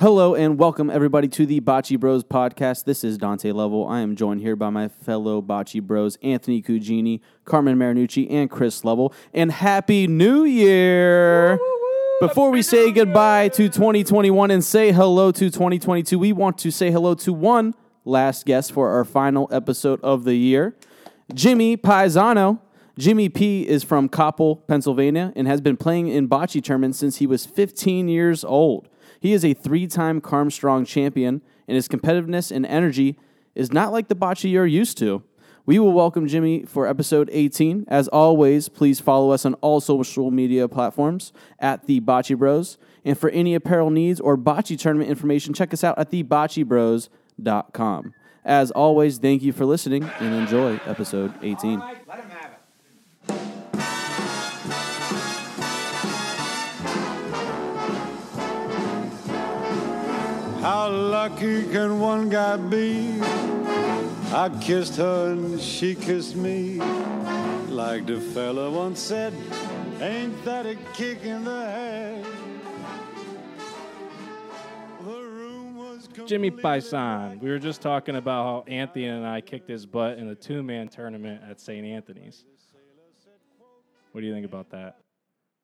Hello and welcome everybody to the Bocce Bros podcast. This is Dante Level. I am joined here by my fellow Bocce Bros, Anthony Cugini, Carmen Marinucci, and Chris Level. And Happy New Year! Before we say goodbye to 2021 and say hello to 2022, we want to say hello to one last guest for our final episode of the year, Jimmy Pisano. Jimmy P is from Koppel, Pennsylvania, and has been playing in bocce tournaments since he was 15 years old. He is a three time Carmstrong champion, and his competitiveness and energy is not like the bocce you're used to. We will welcome Jimmy for episode 18. As always, please follow us on all social media platforms at The Bocce Bros. And for any apparel needs or bocce tournament information, check us out at theboccebros.com. As always, thank you for listening and enjoy episode 18. How lucky can one guy be? I kissed her and she kissed me. Like the fella once said, ain't that a kick in the head? The room was Jimmy Paisan. We were just talking about how Anthony and I kicked his butt in a two man tournament at St. Anthony's. What do you think about that?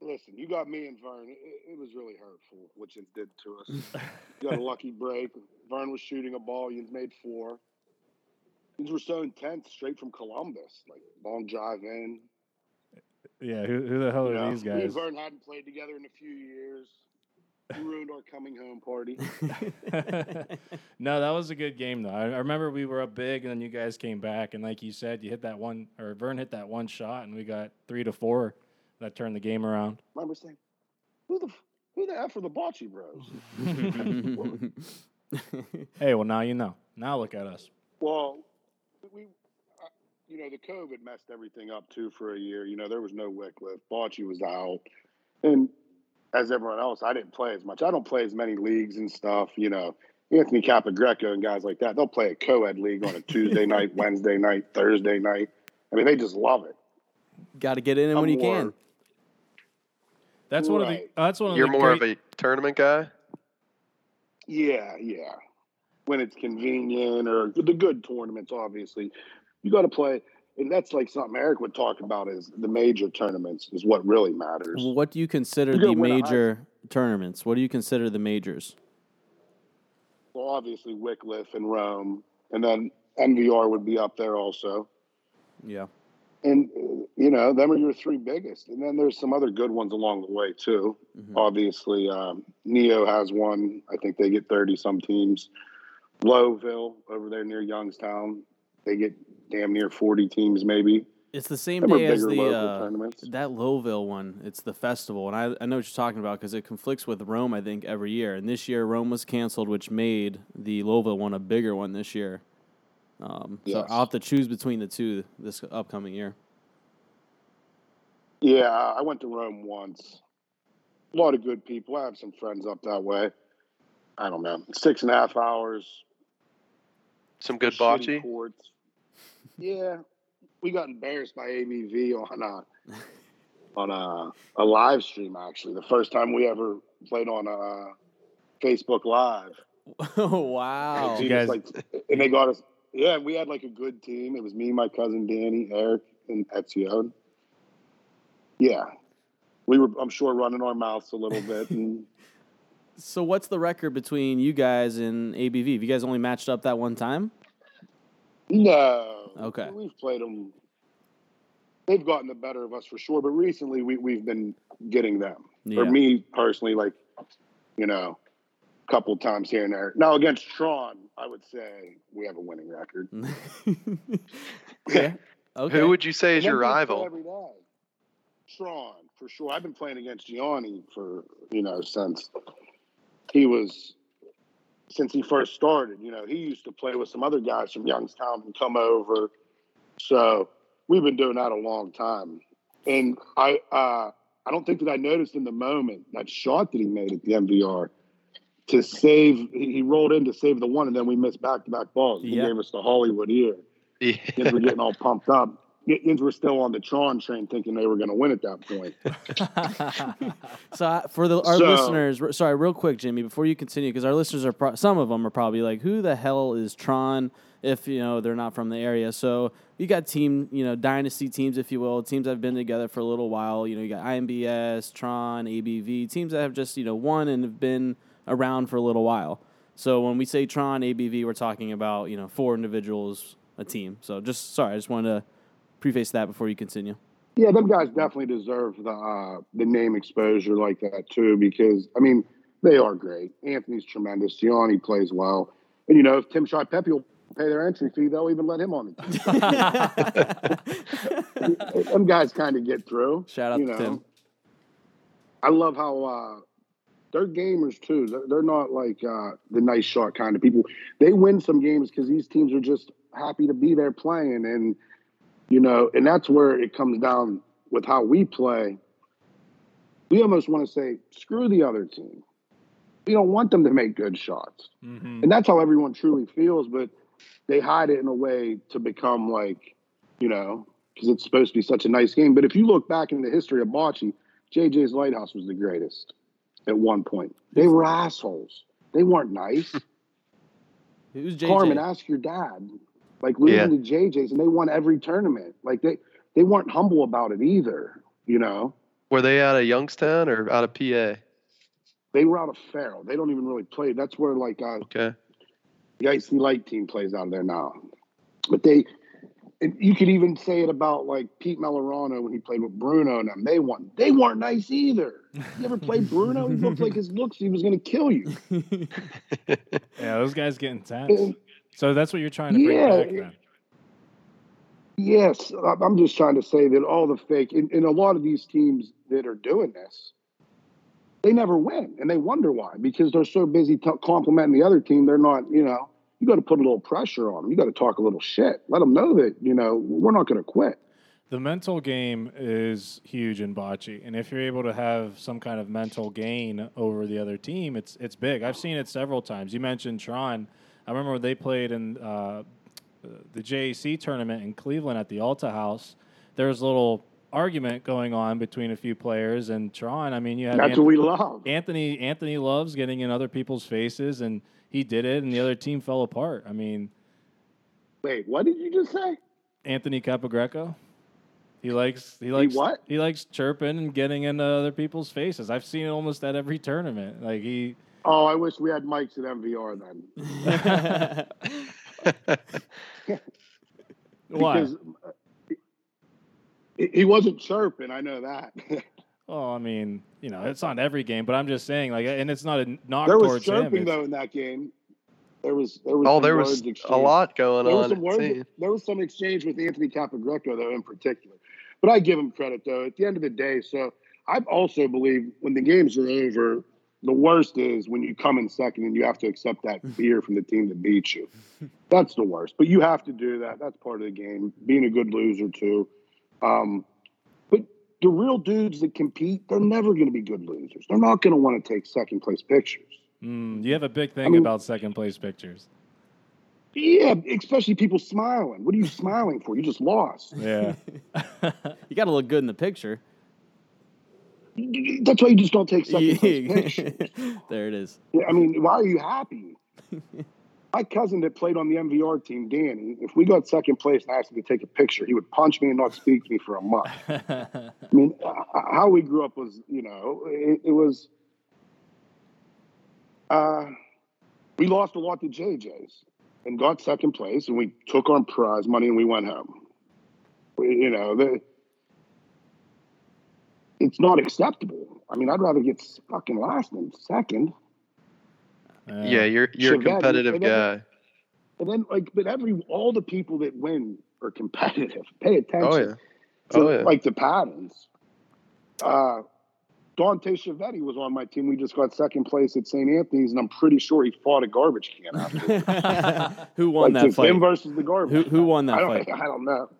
Listen, you got me and Vern. It, it was really hurtful what you did to us. you got a lucky break. Vern was shooting a ball. You made four. These were so intense, straight from Columbus, like long drive in. Yeah, who, who the hell are know, these Me and guys? Vern hadn't played together in a few years. You ruined our coming home party. no, that was a good game though. I, I remember we were up big, and then you guys came back, and like you said, you hit that one, or Vern hit that one shot, and we got three to four. That turned the game around. I remember saying, "Who the f- who the f are the Bocce Bros?" Hey, well now you know. Now look at us. Well, we, uh, you know, the COVID messed everything up too for a year. You know, there was no Wickliffe. Bocce was out. And as everyone else, I didn't play as much. I don't play as many leagues and stuff. You know, Anthony Capogreco and guys like that, they'll play a co ed league on a Tuesday night, Wednesday night, Thursday night. I mean, they just love it. Got to get in when I'm you more- can. That's one of the. Right. That's one of You're the. more great, of a tournament guy. Yeah, yeah. When it's convenient or the good tournaments, obviously, you got to play. And that's like something Eric would talk about is the major tournaments is what really matters. What do you consider You gotta the win high- major tournaments? What do you consider the majors? Well, obviously Wickliffe and Rome, and then MVR would be up there also. Yeah. And you know, them are your three biggest, and then there's some other good ones along the way too. Mhm. Obviously, um, Neo has one. I think they get thirty some teams. Lowellville over there near Youngstown, they get damn near forty teams, maybe. It's the same Them day as the uh, that Lowellville one. It's the festival, and I, I know what you're talking about because it conflicts with Rome. I think every year, and this year Rome was canceled, which made the Lowellville one a bigger one this year. Um, so I'll have to choose between the two this upcoming year. Yeah, I went to Rome once. A lot of good people. I have some friends up that way. I don't know, six and a half hours. Some good shitty bocce. courts. Yeah, we got embarrassed by ABV on uh, a on a, a live stream. Actually, the first time we ever played on a Facebook Live. oh wow! And you guys- like, and they got us. Yeah, we had like a good team. It was me, my cousin Danny, Eric, and Ezio. Yeah, we were. I'm sure running our mouths a little bit. And So what's the record between you guys and ABV? Have you guys only matched up that one time? no, Okay. we've played them. They've gotten the better of us for sure, but recently we we've been getting them. Yeah. For me personally, like you know, a couple times here and there. Now against Tron, I would say we have a winning record. yeah. Okay. Who would you say is your them guys rival? Tron, for sure. I've been playing against Gianni for, you know, since he was, since he first started. You know, he used to play with some other guys from Youngstown and come over. So we've been doing that a long time. And I, uh, I don't think that I noticed in the moment that shot that he made at the MVR to save. He rolled in to save the one, and then we missed back to back balls. He Yeah. gave us the Hollywood ear Yeah. kids were getting all pumped up. Indians were still on the Tron train, thinking they were going to win at that point. So for the our So- listeners, sorry, real quick, Jimmy, before you continue, because our listeners are pro- some of them are probably like, "Who the hell is Tron?" If you know they're not from the area, so you got team, you know, dynasty teams, if you will, teams that have been together for a little while. You know, you got IMBS, Tron, ABV, teams that have just you know won and have been around for a little while. So when we say Tron, ABV, we're talking about you know four individuals, a team. So just sorry, I just wanted to preface that before you continue. Yeah, them guys definitely deserve the uh, the name exposure like that too, because I mean they are great. Anthony's tremendous. Gianni plays well, and you know if Tim Shy Pepe will pay their entry fee, they'll even let him on the team. them guys kind of get through. Shout out you to know. Tim. I love how uh, they're gamers too. They're, they're not like uh, the nice shot kind of people. They win some games because these teams are just happy to be there playing, and you know, and that's where it comes down with how we play. We almost want to say, screw the other team. We don't want them to make good shots, Mm-hmm. and that's how everyone truly feels. But they hide it in a way to become like, you know, because it's supposed to be such a nice game. But if you look back in the history of bocce, JJ's Lighthouse was the greatest at one point. They were assholes. They weren't nice. Who's JJ? Carmen, ask your dad. Like losing Yeah. to JJ's, and they won every tournament. Like they they weren't humble about it either. You know, Were they out of Youngstown or out of PA? they were out of Farrell. They don't even really play. That's where like uh, Okay. the Icy Light team plays out of there now. But they, and you could even say it about like Pete Melorano when he played with Bruno and them. They won. They weren't nice either. You ever played Bruno? He looked like his looks. He was going to kill you. Yeah, those guys get intense. So that's what you're trying to bring Yeah, back then. Yes, I'm just trying to say that all the fake and, and a lot of these teams that are doing this, they never win, and they wonder why because they're so busy t- complimenting the other team. They're not, you know. You got to put a little pressure on them. You got to talk a little shit. Let them know that you know we're not going to quit. The mental game is huge in bocce, and if you're able to have some kind of mental gain over the other team, it's it's big. I've seen it several times. You mentioned Tron. I remember when they played in uh, the JAC tournament in Cleveland at the Alta House. There was a little argument going on between a few players, and Tron. I mean, you had That's Ant- what we love. Anthony. Anthony loves getting in other people's faces, and he did it, and the other team fell apart. I mean, Wait, what did you just say? Anthony Capogreco. He likes he likes what? he likes chirping and getting into other people's faces. I've seen it almost at every tournament. Like he Oh, I wish we had mics at MVR then. why? Uh, he- he wasn't chirping. I know that. Oh, I mean, you know, it's not every game, but I'm just saying, like, and it's not a knock there was towards him. chirping though in that game. There was there was Oh, there words was a lot going There was on. some it words. There was some exchange with Anthony Capogreco though, in particular. But I give him credit though. At the end of the day, so I also believe when the games are over, the worst is when you come in second and you have to accept that beer from the team that beat you. That's the worst. But you have to do that. That's part of the game. Being a good loser too. Um, but the real dudes that compete, they're never going to be good losers. They're not going to want to take second place pictures. Mm, you have a big thing mean- about second place pictures. Yeah, especially people smiling. What are you smiling for? You just lost. Yeah. you got to look good in the picture. That's why you just don't take second place pictures. there it is. Yeah, I mean, why are you happy? My cousin that played on the MVR team, Danny, if we got second place and I asked him to take a picture, he would punch me and not speak to me for a month. I mean, uh, how we grew up was, you know, it, it was. Uh, we lost a lot to JJ's and got second place, and we took our prize money and we went home. We- You know, the, it's not acceptable. I mean, I'd rather get fucking last than second. Uh, Yeah, you're you're a competitive and then- guy. And then, like, but every all the people that win are competitive. Pay attention. Oh yeah. to, Oh yeah. like the patterns. Uh, Dante Chiavetti was on my team. We just got second place at St. Anthony's, and I'm pretty sure he fought a garbage can after. who won like that fight? him versus the garbage. Who who won that don't, fight? I don't know.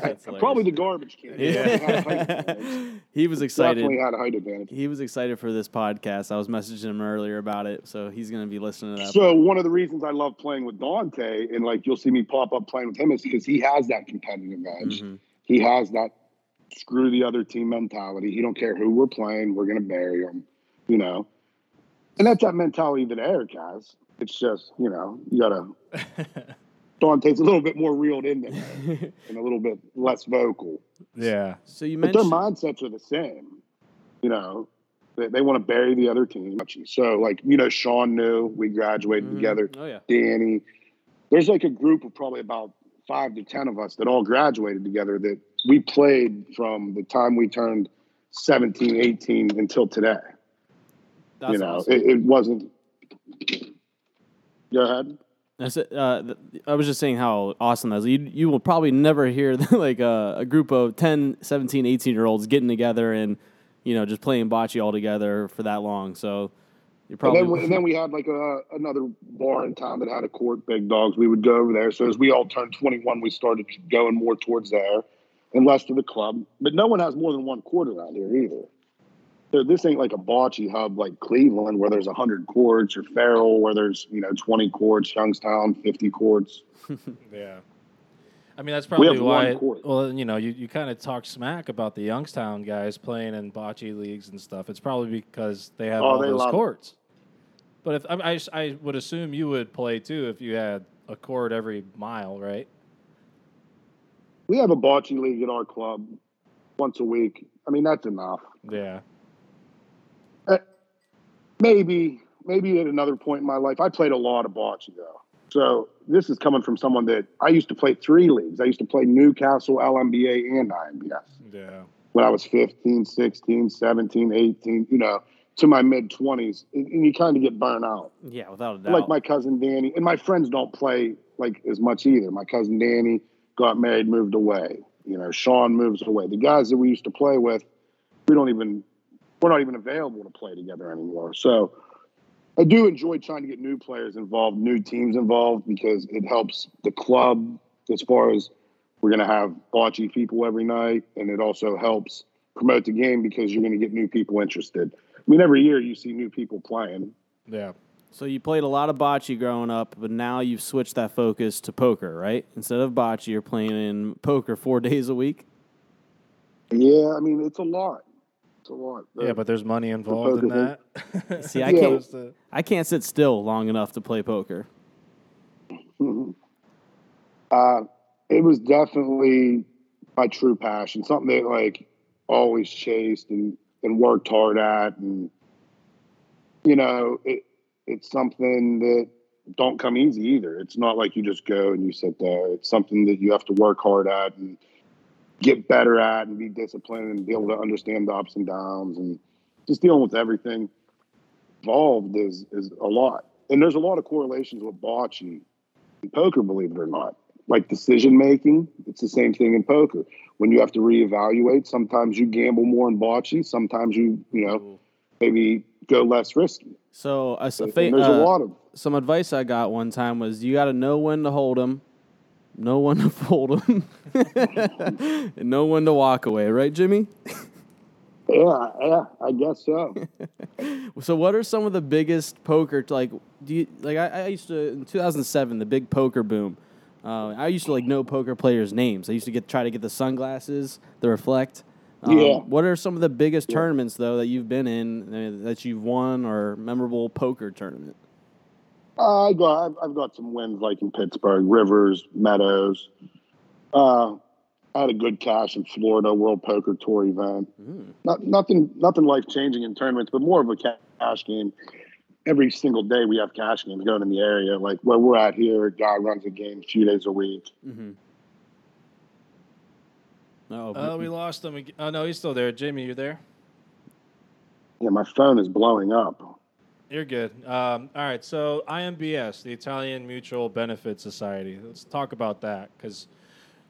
That's Probably the garbage can. He definitely had a height advantage. Yeah. he was excited. Definitely had a height advantage. He was excited for this podcast. I was messaging him earlier about it, so he's going to be listening to that. So one of the reasons I love playing with Dante and like you'll see me pop up playing with him is because he has that competitive edge. Mhm. He has that screw the other team mentality. He don't care who we're playing, we're gonna bury them, you know. And that's that mentality that Eric has. It's just you know you gotta. Dante's a little bit more reeled in than Eric and a little bit less vocal, Yeah. So you but their mindsets are the same. You know, they, they want to bury the other team. So like you know, Sean knew we graduated Mhm. together. Oh yeah. Danny. There's like a group of probably about five to ten of us that all graduated together that we played from the time we turned 17, 18 until today. That's you know, awesome. it, it wasn't. Go ahead. That's it. Uh, I was just saying how awesome that is. You, you will probably never hear like a, a group of 10, 17, 18 year olds getting together and, you know, just playing bocce all together for that long. So And probably. then, and then we had like a, another bar in town that had a court, Big Dogs. We would go over there. So as we all turned 21, we started going more towards there and less to the club. But no one has more than one court around here either. So this ain't like a bocce hub like Cleveland where there's 100 courts or Farrell where there's, you know, 20 courts, Youngstown, 50 courts. Yeah. I mean, that's We have probably why. one court. Well, you know, you, you kind of talk smack about the Youngstown guys playing in bocce leagues and stuff. It's probably because they have Oh, all they those love it. courts. But if I, I, I would assume you would play too if you had a court every mile, right? We have a bocce league at our club once a week. I mean, that's enough. Yeah. Maybe maybe at another point in my life i played a lot of bocce though. So this is coming from someone that i used to play three leagues. I used to play newcastle lmba and imbs Yeah. when i was 15 16 17 18 you know to my mid 20s and and you kind of get burnt out. Yeah, without a doubt. like my cousin danny and my friends don't play like as much either. My cousin danny got married moved away. You know sean moves away. The guys that we used to play with we don't even we're not even available to play together anymore so i do enjoy trying to get new players involved new teams involved because it helps the club as far as we're going to have bocce people every night and it also helps promote the game because you're going to get new people interested i mean every year you see new people playing Yeah. so you played a lot of bocce growing up, but now you've switched that focus to poker, right? Instead of bocce, you're playing in poker four days a week. Yeah, I mean it's a lot. It's a lot. Yeah, but there's money involved in that. See, I Yeah. can't. To- I can't sit still long enough to play poker. uh, it was definitely my true passion, something that like always chased and and worked hard at, and you know it it's something that don't come easy either. It's not like you just go and you sit there. It's something that you have to work hard at and get better at and be disciplined and be able to understand the ups and downs and just dealing with everything involved is is a lot. And there's a lot of correlations with bocce and poker, believe it or not. Like decision making, it's the same thing in poker. When you have to reevaluate, sometimes you gamble more in bocce, sometimes you, you know, maybe go less risky. So, a, And a fa- there's a uh, lot of some advice I got one time was you got to know when to hold them, know one to fold them, and know when to walk away. Right, Jimmy? yeah, yeah, I guess so. So, what are some of the biggest poker like? Do you like? I, I used to in 2007, the big poker boom. Uh, I used to like know poker players' names. I used to get try to get the sunglasses, the reflect. Um, Yeah. What are some of the biggest tournaments though that you've been in that you've won or memorable poker tournament? Uh, I got I've, I've got some wins like in Pittsburgh, Rivers, Meadows. Uh, I had a good cash in Florida World Poker Tour event. Mm. Not, nothing nothing life changing in tournaments, but more of a cash game. Every single day we have cash games going in the area. Like where we're at here, a guy runs a game a few days a week. Mm-hmm. Oh, Oh, we lost him. ag- Oh no, he's still there. Jimmy, you there? Yeah, my phone is blowing up. You're good. Um, all right. So IMBS, the Italian Mutual Benefit Society. Let's talk about that because,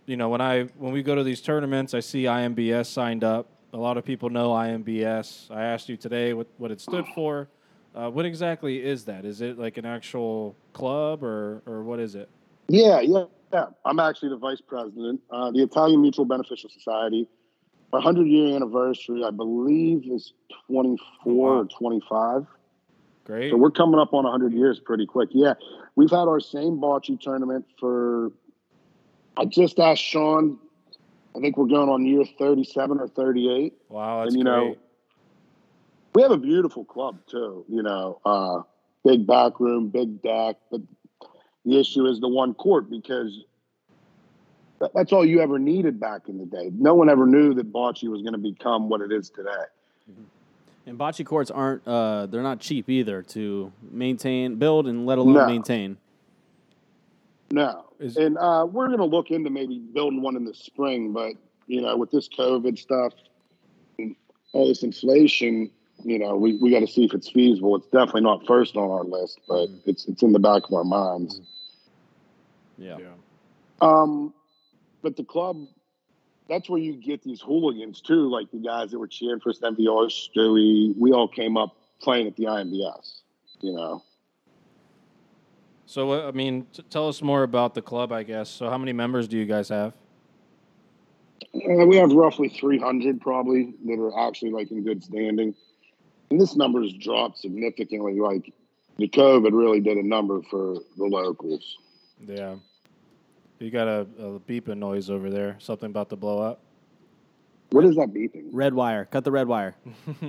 you know, when I when we go to these tournaments, I see IMBS signed up. A lot of people know IMBS. I asked you today what what it stood for. Uh, what exactly is that? Is it like an actual club or or what is it? Yeah, yeah. Yeah, I'm actually the vice president. Uh, the Italian Mutual Beneficial Society, our 100 year anniversary, I believe, is 24 wow. or 25. Great. So we're coming up on 100 years pretty quick. Yeah, we've had our same bocce tournament for. I just asked Sean. I think we're going on year 37 or 38. wow, that's and, you great. know, We have a beautiful club too. You know, uh, big back room, big deck, but the issue is the one court because that's all you ever needed back in the day. No one ever knew that bocce was going to become what it is today. And bocce courts aren't uh, they're not cheap either to maintain, build, and let alone No. maintain. No, Is- and uh, we're going to look into maybe building one in the spring, but you know, with this COVID stuff and all this inflation, you know, we, we got to see if it's feasible. It's definitely not first on our list, but it's it's in the back of our minds. Yeah. Yeah. Um, but the club, that's where you get these hooligans too, like the guys that were cheering for MVR, Stewie. We all came up playing at the IMBS, you know. So, uh, I mean, t- tell us more about the club, I guess. So, how many members do you guys have? Uh, we have roughly 300 probably that are actually like in good standing. And this number has dropped significantly. Like the COVID really did a number for the locals. Yeah. You got a, a beeping noise over there. Something about to blow up. What is that beeping? Red wire. Cut the red wire.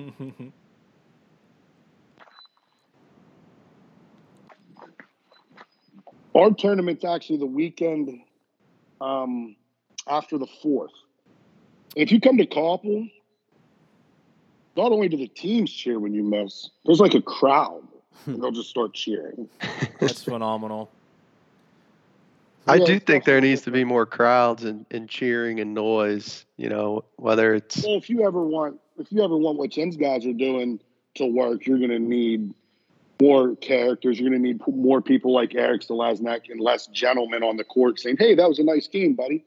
Our tournament's actually the weekend um, after the fourth. If you come to Koppel, not only do the teams cheer when you miss, there's like a crowd. and they'll just start cheering. That's phenomenal. I Yeah, do think there needs to be more crowds and, and cheering and noise. You know, whether it's Well, if you ever want, if you ever want what Jens guys are doing to work, you're going to need more characters. You're going to need more people like Eric Stelaznek and less gentlemen on the court saying, "Hey, that was a nice game, buddy."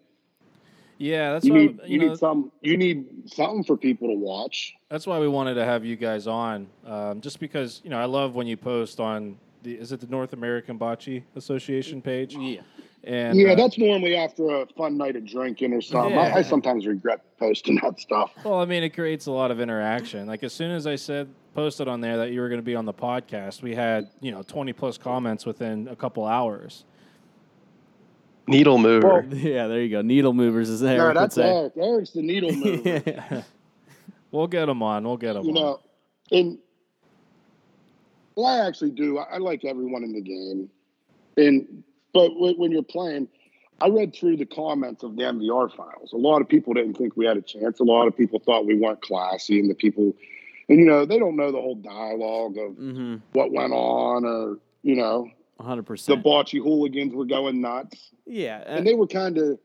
Yeah, that's You why need you you know, need some you need something for people to watch. that's why we wanted to have you guys on. Um, just because you know, I love when you post on the is it the North American Bocce Association page? Yeah. And yeah, uh, that's normally after a fun night of drinking or something. I, Yeah. I sometimes regret posting that stuff. Well, I mean, it creates a lot of interaction. Like as soon as I said posted on there that you were going to be on the podcast, we had you know twenty plus comments within a couple hours. needle mover. Well, Yeah, there you go. Needle movers, as No, Eric that's. Eric. Eric's the needle mover. yeah. We'll get them on. We'll get them you on. know, and well, I actually do. I, I like everyone in the game, and but when, when you're playing, I read through the comments of the MVR files. A lot of people didn't think we had a chance. A lot of people thought we weren't classy, and the people, and you know, they don't know the whole dialogue of Mm-hmm. what went on, or you know, 100%. the bocce hooligans were going nuts. yeah. and they were kind of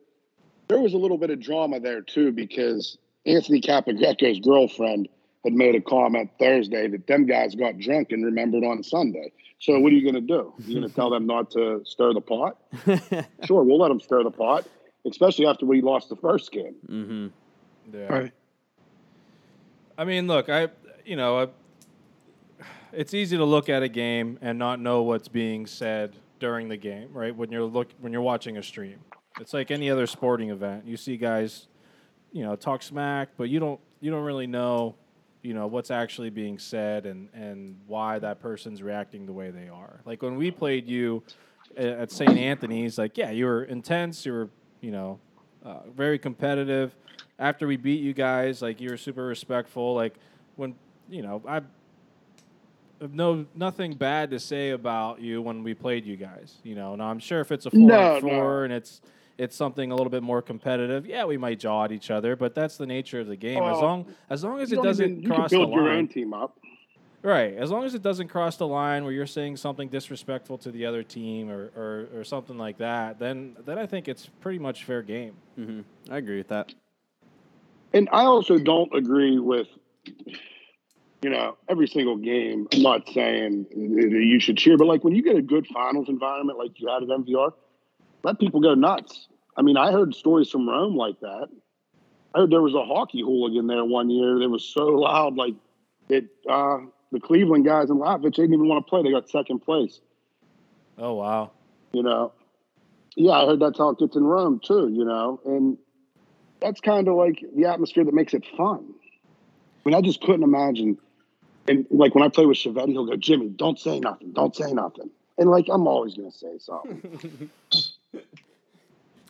there was a little bit of drama there too because Anthony Capogreco's girlfriend had made a comment Thursday that them guys got drunk and remembered on Sunday. So what are you going to do? You going to tell them not to stir the pot? Sure, we'll let them stir the pot, especially after we lost the first game. mm-hmm. Yeah. Right. I mean, look, I you know, I, it's easy to look at a game and not know what's being said during the game, right? When you're look when you're watching a stream, it's like any other sporting event. You see guys, you know, talk smack, but you don't you don't really know, you know, what's actually being said and and why that person's reacting the way they are. Like when we played you at St. Anthony's, like yeah, you were intense, you were you know, uh, very competitive. After we beat you guys, like you were super respectful. Like when you know I have no nothing bad to say about you when we played you guys. You know, now I'm sure if it's a four No, four no. and it's it's something a little bit more competitive, yeah, we might jaw at each other, but that's the nature of the game. as long as long as it doesn't even- you can cross the build your own line, team up. right? As long as it doesn't cross the line where you're saying something disrespectful to the other team or, or, or something like that, then then I think it's pretty much fair game. Mm-hmm. I agree with that. And I also don't agree with, you know, every single game. I'm not saying you should cheer, but like when you get a good finals environment like you had at MVR, let people go nuts. I mean, I heard stories from Rome like that. I heard there was a hockey hooligan there one year that was so loud, like it. Uh, the Cleveland guys in Latvia didn't even want to play. They got second place. Oh wow, You know, Yeah, I heard that's how it gets in Rome too. You know, and that's kind of like the atmosphere that makes it fun. I mean, I just couldn't imagine. And like when I play with Chiavetti, he'll go, Jimmy, don't say nothing, don't say nothing. And like I'm always gonna say something.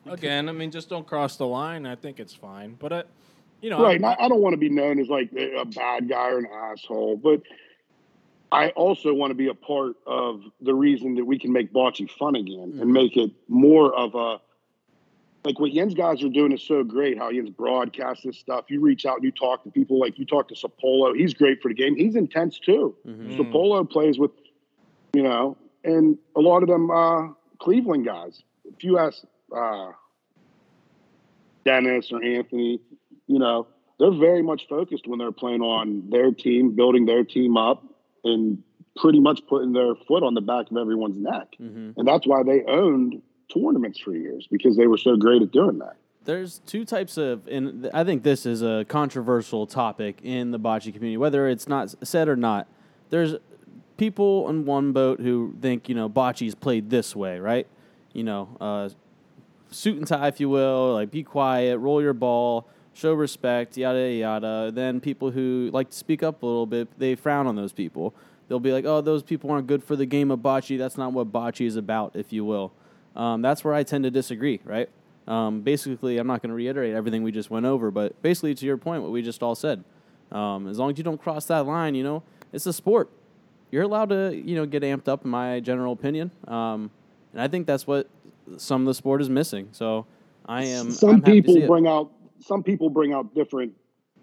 Again, I mean, just don't cross the line. I think it's fine. But, I, you know, right. I, I don't want to be known as like a bad guy or an asshole, but I also want to be a part of the reason that we can make bocce fun again and make it more of a like what Jens guys are doing is so great. How Jens broadcasts this stuff. You reach out and you talk to people like you talk to Sapolo. He's great for the game. He's intense too. Mhm. Sapolo plays with, you know, and a lot of them uh, Cleveland guys. If you ask uh, Dennis or Anthony, you know, they're very much focused when they're playing on their team, building their team up, and pretty much putting their foot on the back of everyone's neck. Mhm. And that's why they owned tournaments for years because they were so great at doing that. There's two types of, and I think this is a controversial topic in the bocce community, whether it's not said or not. There's people on one boat who think, you know, bocce's played this way, right? You know, uh, suit and tie, if you will, like be quiet, roll your ball, show respect, yada, yada. Then people who like to speak up a little bit, they frown on those people. They'll be like, oh, those people aren't good for the game of bocce. That's not what bocce is about, if you will. Um, that's where I tend to disagree, right? Um, basically, I'm not going to reiterate everything we just went over, but basically, to your point, what we just all said. Um, as long as you don't cross that line, you know, it's a sport. You're allowed to, you know, get amped up, in my general opinion. Um, and I think that's what some of the sport is missing. So I am. some I'm happy to people see it. bring out some people bring out different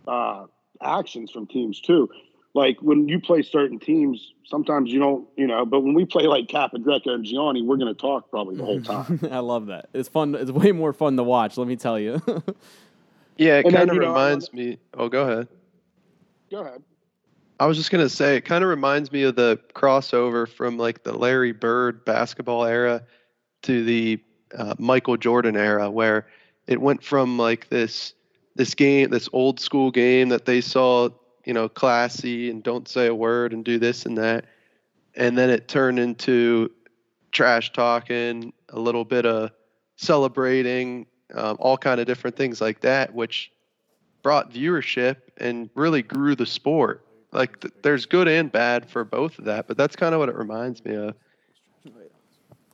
uh, actions from teams too. Like when you play certain teams, sometimes you don't, you know. But when we play like Capogreco and Gianni, we're going to talk probably the whole time. I love that. It's fun. It's way more fun to watch. Let me tell you. Yeah, it kind of you know, reminds me. Oh, go ahead. Go ahead. I was just gonna say, it kind of reminds me of the crossover from like the Larry Bird basketball era to the uh, Michael Jordan era, where it went from like this this game, this old school game that they saw, you know, classy and don't say a word and do this and that, and then it turned into trash talking, a little bit of celebrating, um, all kind of different things like that, which brought viewership and really grew the sport. Like th- there's good and bad for both of that, but that's kind of what it reminds me of.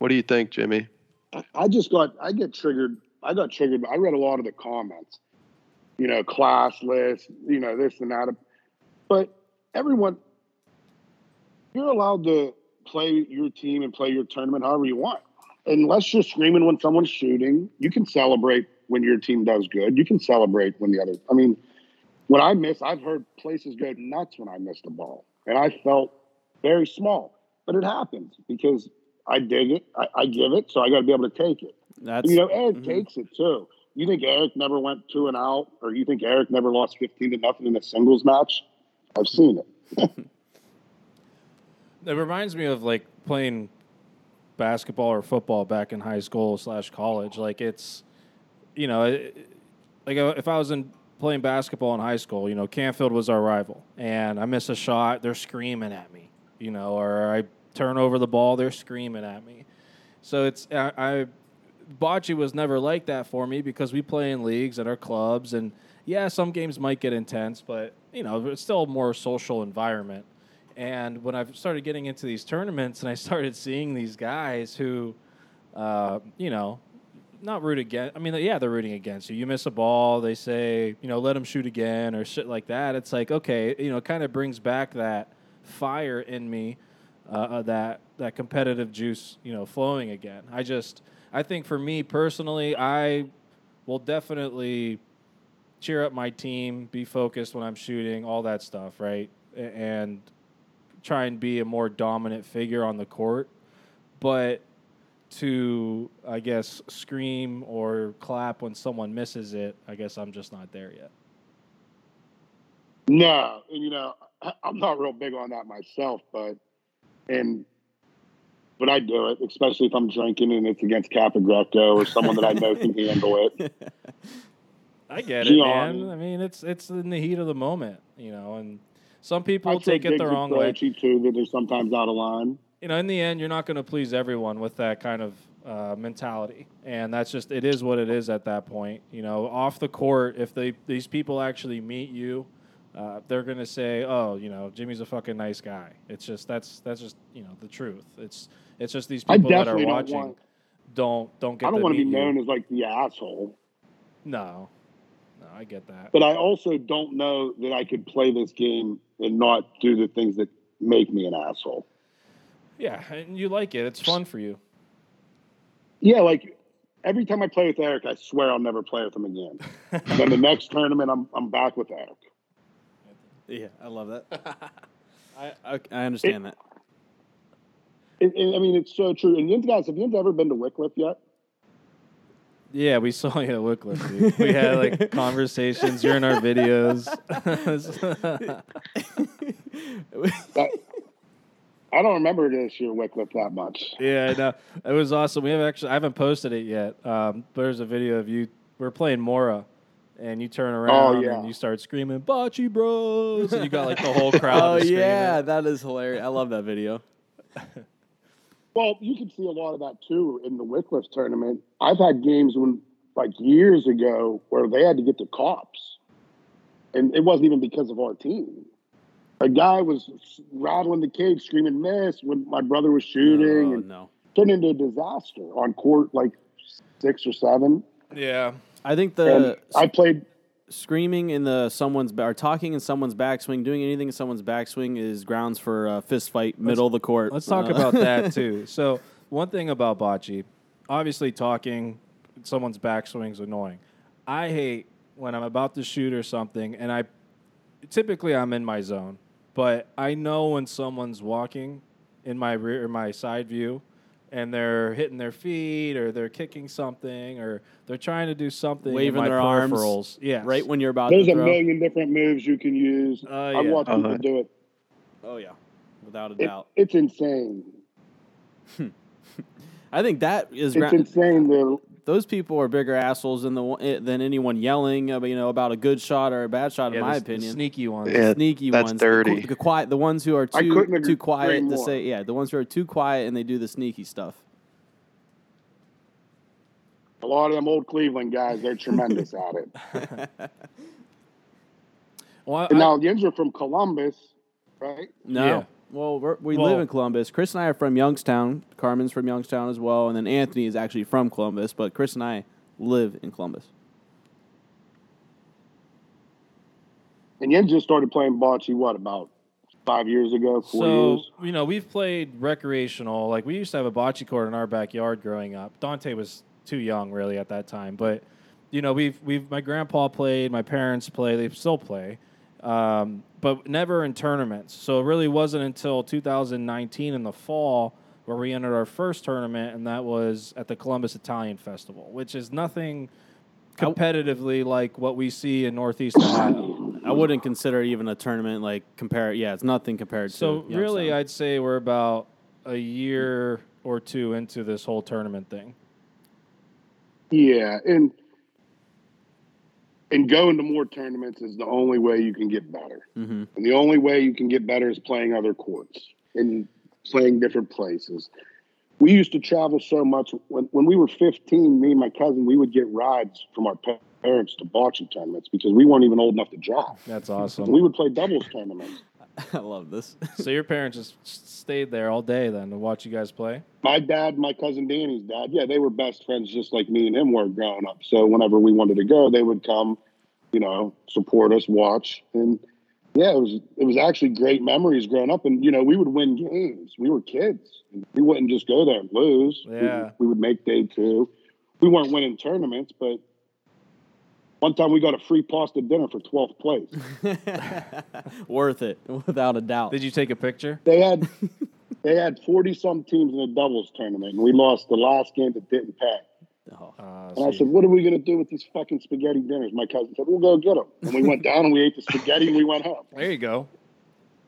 What do you think, Jimmy? I- just got I get triggered. I got triggered. I read a lot of the comments, you know, classless, you know, this and that. But everyone, you're allowed to play your team and play your tournament however you want. Unless you're screaming when someone's shooting, you can celebrate when your team does good. You can celebrate when the other. I mean, when I miss, I've heard places go nuts when I missed a ball, and I felt very small. But it happens because I dig it, I, I give it, so I got to be able to take it. That's You know, Eric mhm. takes it too. You think Eric never went two and out, or you think Eric never lost fifteen to nothing in a singles match? I've seen it. It reminds me of like playing basketball or football back in high school slash college. Like it's, you know, it, like uh, if I was in playing basketball in high school, you know, Canfield was our rival, and I miss a shot, they're screaming at me, you know, or I turn over the ball, they're screaming at me. So it's I, I bocce was never like that for me because we play in leagues at our clubs, and yeah, some games might get intense, but you know, it's still a more social environment. And when I started getting into these tournaments, and I started seeing these guys who, uh, you know, not root against. I mean, yeah, they're rooting against you. You miss a ball, they say, you know, let them shoot again or shit like that. It's like, okay, you know, kind of brings back that fire in me, uh, uh, that that competitive juice, you know, flowing again. I just, I think for me personally, I will definitely cheer up my team, be focused when I'm shooting, all that stuff, right? And try and be a more dominant figure on the court. But to, I guess, scream or clap when someone misses it, I guess I'm just not there yet. No, and you know, I'm not real big on that myself, but and but I do it, especially if I'm drinking and it's against Capogreco or someone that I know can handle it. I get it, Gianni. man. I mean, it's it's in the heat of the moment, you know, and some people I take it the wrong way. Too, that they're sometimes out of line. you know, in the end, you're not going to please everyone with that kind of uh, mentality, and that's just it is what it is at that point. You know, off the court, if they these people actually meet you, uh, they're gonna say, "Oh, you know, Jimmy's a fucking nice guy." It's just that's that's just you know the truth. It's it's just these people that are don't watching want- don't don't get. I don't want to be meet you. known as like the asshole, No, no, I get that. but I also don't know that I could play this game and not do the things that make me an asshole. Yeah, and you like it. It's fun for you. Yeah, like every time I play with Eric, I swear I'll never play with him again. then the next tournament, I'm I'm back with Eric. Yeah, I love that. I, I I understand that. It, it- I mean, it's so true. And you guys, have you ever been to Wickliffe yet? Yeah, we saw you at Wickliffe. Dude. We had like conversations. You're in our videos. That, I don't remember this year Wickliffe that much. yeah, I know. It was awesome. We have actually. I haven't posted it yet. Um, but there's a video of you. We're playing Mora, and you turn oh, around Oh, yeah. and you start screaming "Bocce Bros!" and you got like the whole crowd. Oh screaming. yeah, that is hilarious. I love that video. Well, you can see a lot of that too in the Wickliffe tournament. I've had games when, like years ago, where they had to get the cops, and it wasn't even because of our team. A guy was rattling the cage, screaming "miss" when my brother was shooting, Oh, and no. turned into a disaster on court like six or seven. Yeah. I think And the I played screaming in the someone's ba- or talking in someone's backswing, doing anything in someone's backswing is grounds for a fist fight, middle of the court. Let's talk Uh, about that too. So one thing about bocce, obviously talking in someone's backswing is annoying. I hate when I'm about to shoot or something, and I typically I'm in my zone, but I know when someone's walking in my rear, my side view, and they're hitting their feet or they're kicking something or they're trying to do something in waving their arms. peripherals. Yeah, right when you're about there's to a throw. million different moves you can use. Uh, I've yeah. watched people Uh-huh. do it. Oh yeah, without a It- doubt. It's insane. I think that is It's gra- insane. The those people are bigger assholes than the eh, than anyone yelling, about, you know, about a good shot or a bad shot. Yeah, in my the- the opinion, sneaky ones. Yeah, sneaky that's ones, dirty. The, the quiet, the ones who are too too quiet to more. say, yeah, the ones who are too quiet and they do the sneaky stuff. a lot of them old Cleveland guys, they're tremendous at it. Well, I- now Yins are from Columbus, right? No. Yeah. Well, we're, we Well- live in Columbus. Chris and I are from Youngstown. Carmen's from Youngstown as well, and then Anthony is actually from Columbus. But Chris and I live in Columbus. And Yins just started playing bocce, what, about five years ago, four so years? you know we've played recreational like we used to have a bocce court in our backyard growing up dante was too young really at that time but you know we've we've my grandpa played my parents play they still play um, but never in tournaments so it really wasn't until 2019 in the fall where we entered our first tournament and that was at the columbus italian festival which is nothing competitively like what we see in northeast ohio I wouldn't consider it even a tournament like compare. Yeah, it's nothing compared So to. So really, Youngstown. I'd say we're about a year or two into this whole tournament thing. Yeah, and and going to more tournaments is the only way you can get better. Mhm. And the only way you can get better is playing other courts and playing different places. We used to travel so much when, when we were 15, me and my cousin, we would get rides from our parents to bocce tournaments because we weren't even old enough to drive. That's So awesome. we would play doubles tournaments. I love this. so your parents just stayed there all day then to watch you guys play. My dad, my cousin Danny's dad, yeah, they were best friends just like me and him were growing up. So whenever we wanted to go, they would come, you know, support us, watch, and yeah, it was it was actually great memories growing up. And you know, we would win games. We were kids. We wouldn't just go there and lose. We- Yeah. we, would make day two. We weren't winning tournaments, but one time we got a free pasta dinner for 12th place. Worth it, without a doubt. Did you take a picture? They had they had 40 some teams in the doubles tournament, and we lost the last game that didn't pay. Oh. Uh, And I said, "What are we going to do with these fucking spaghetti dinners?" My cousin said, "We'll go get them." And we went down and we ate the spaghetti and we went home. there you go.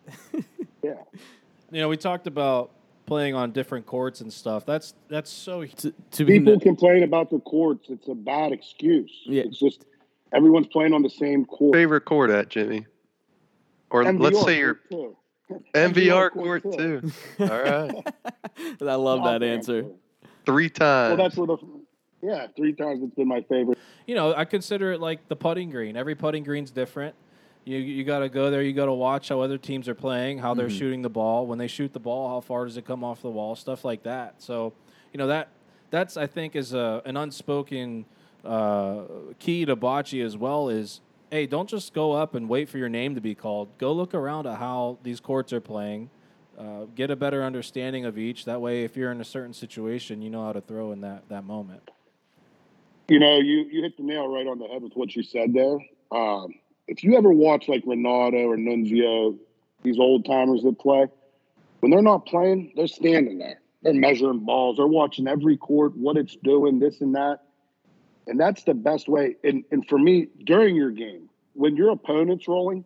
Yeah, You know, we talked about playing on different courts and stuff. That's that's so to, to be people complain about the courts. It's a bad excuse. Yeah. It's just everyone's playing on the same court. Favorite court at Jimmy? Or let's say your court. MVR court, court too. All right. I love that Goddamn answer. court. Three times. Well, that's where the yeah three times it's been my favorite. You know, I consider it like the putting green. Every putting green's different. You you got to go there. You got to watch how other teams are playing, how they're mm-hmm. shooting the ball. When they shoot the ball, how far does it come off the wall? Stuff like that. So, you know that that's I think is a, an unspoken uh, key to bocce as well. Is hey, don't just go up and wait for your name to be called. Go look around at how these courts are playing. Uh, get a better understanding of each. That way, if you're in a certain situation, you know how to throw in that that moment. You know, you you hit the nail right on the head with what you said there. Um, if you ever watch like Renato or Nunzio, these old timers that play, when they're not playing, they're standing there. They're measuring balls. They're watching every court, what it's doing, this and that. And that's the best way. And, and for me, during your game, when your opponent's rolling,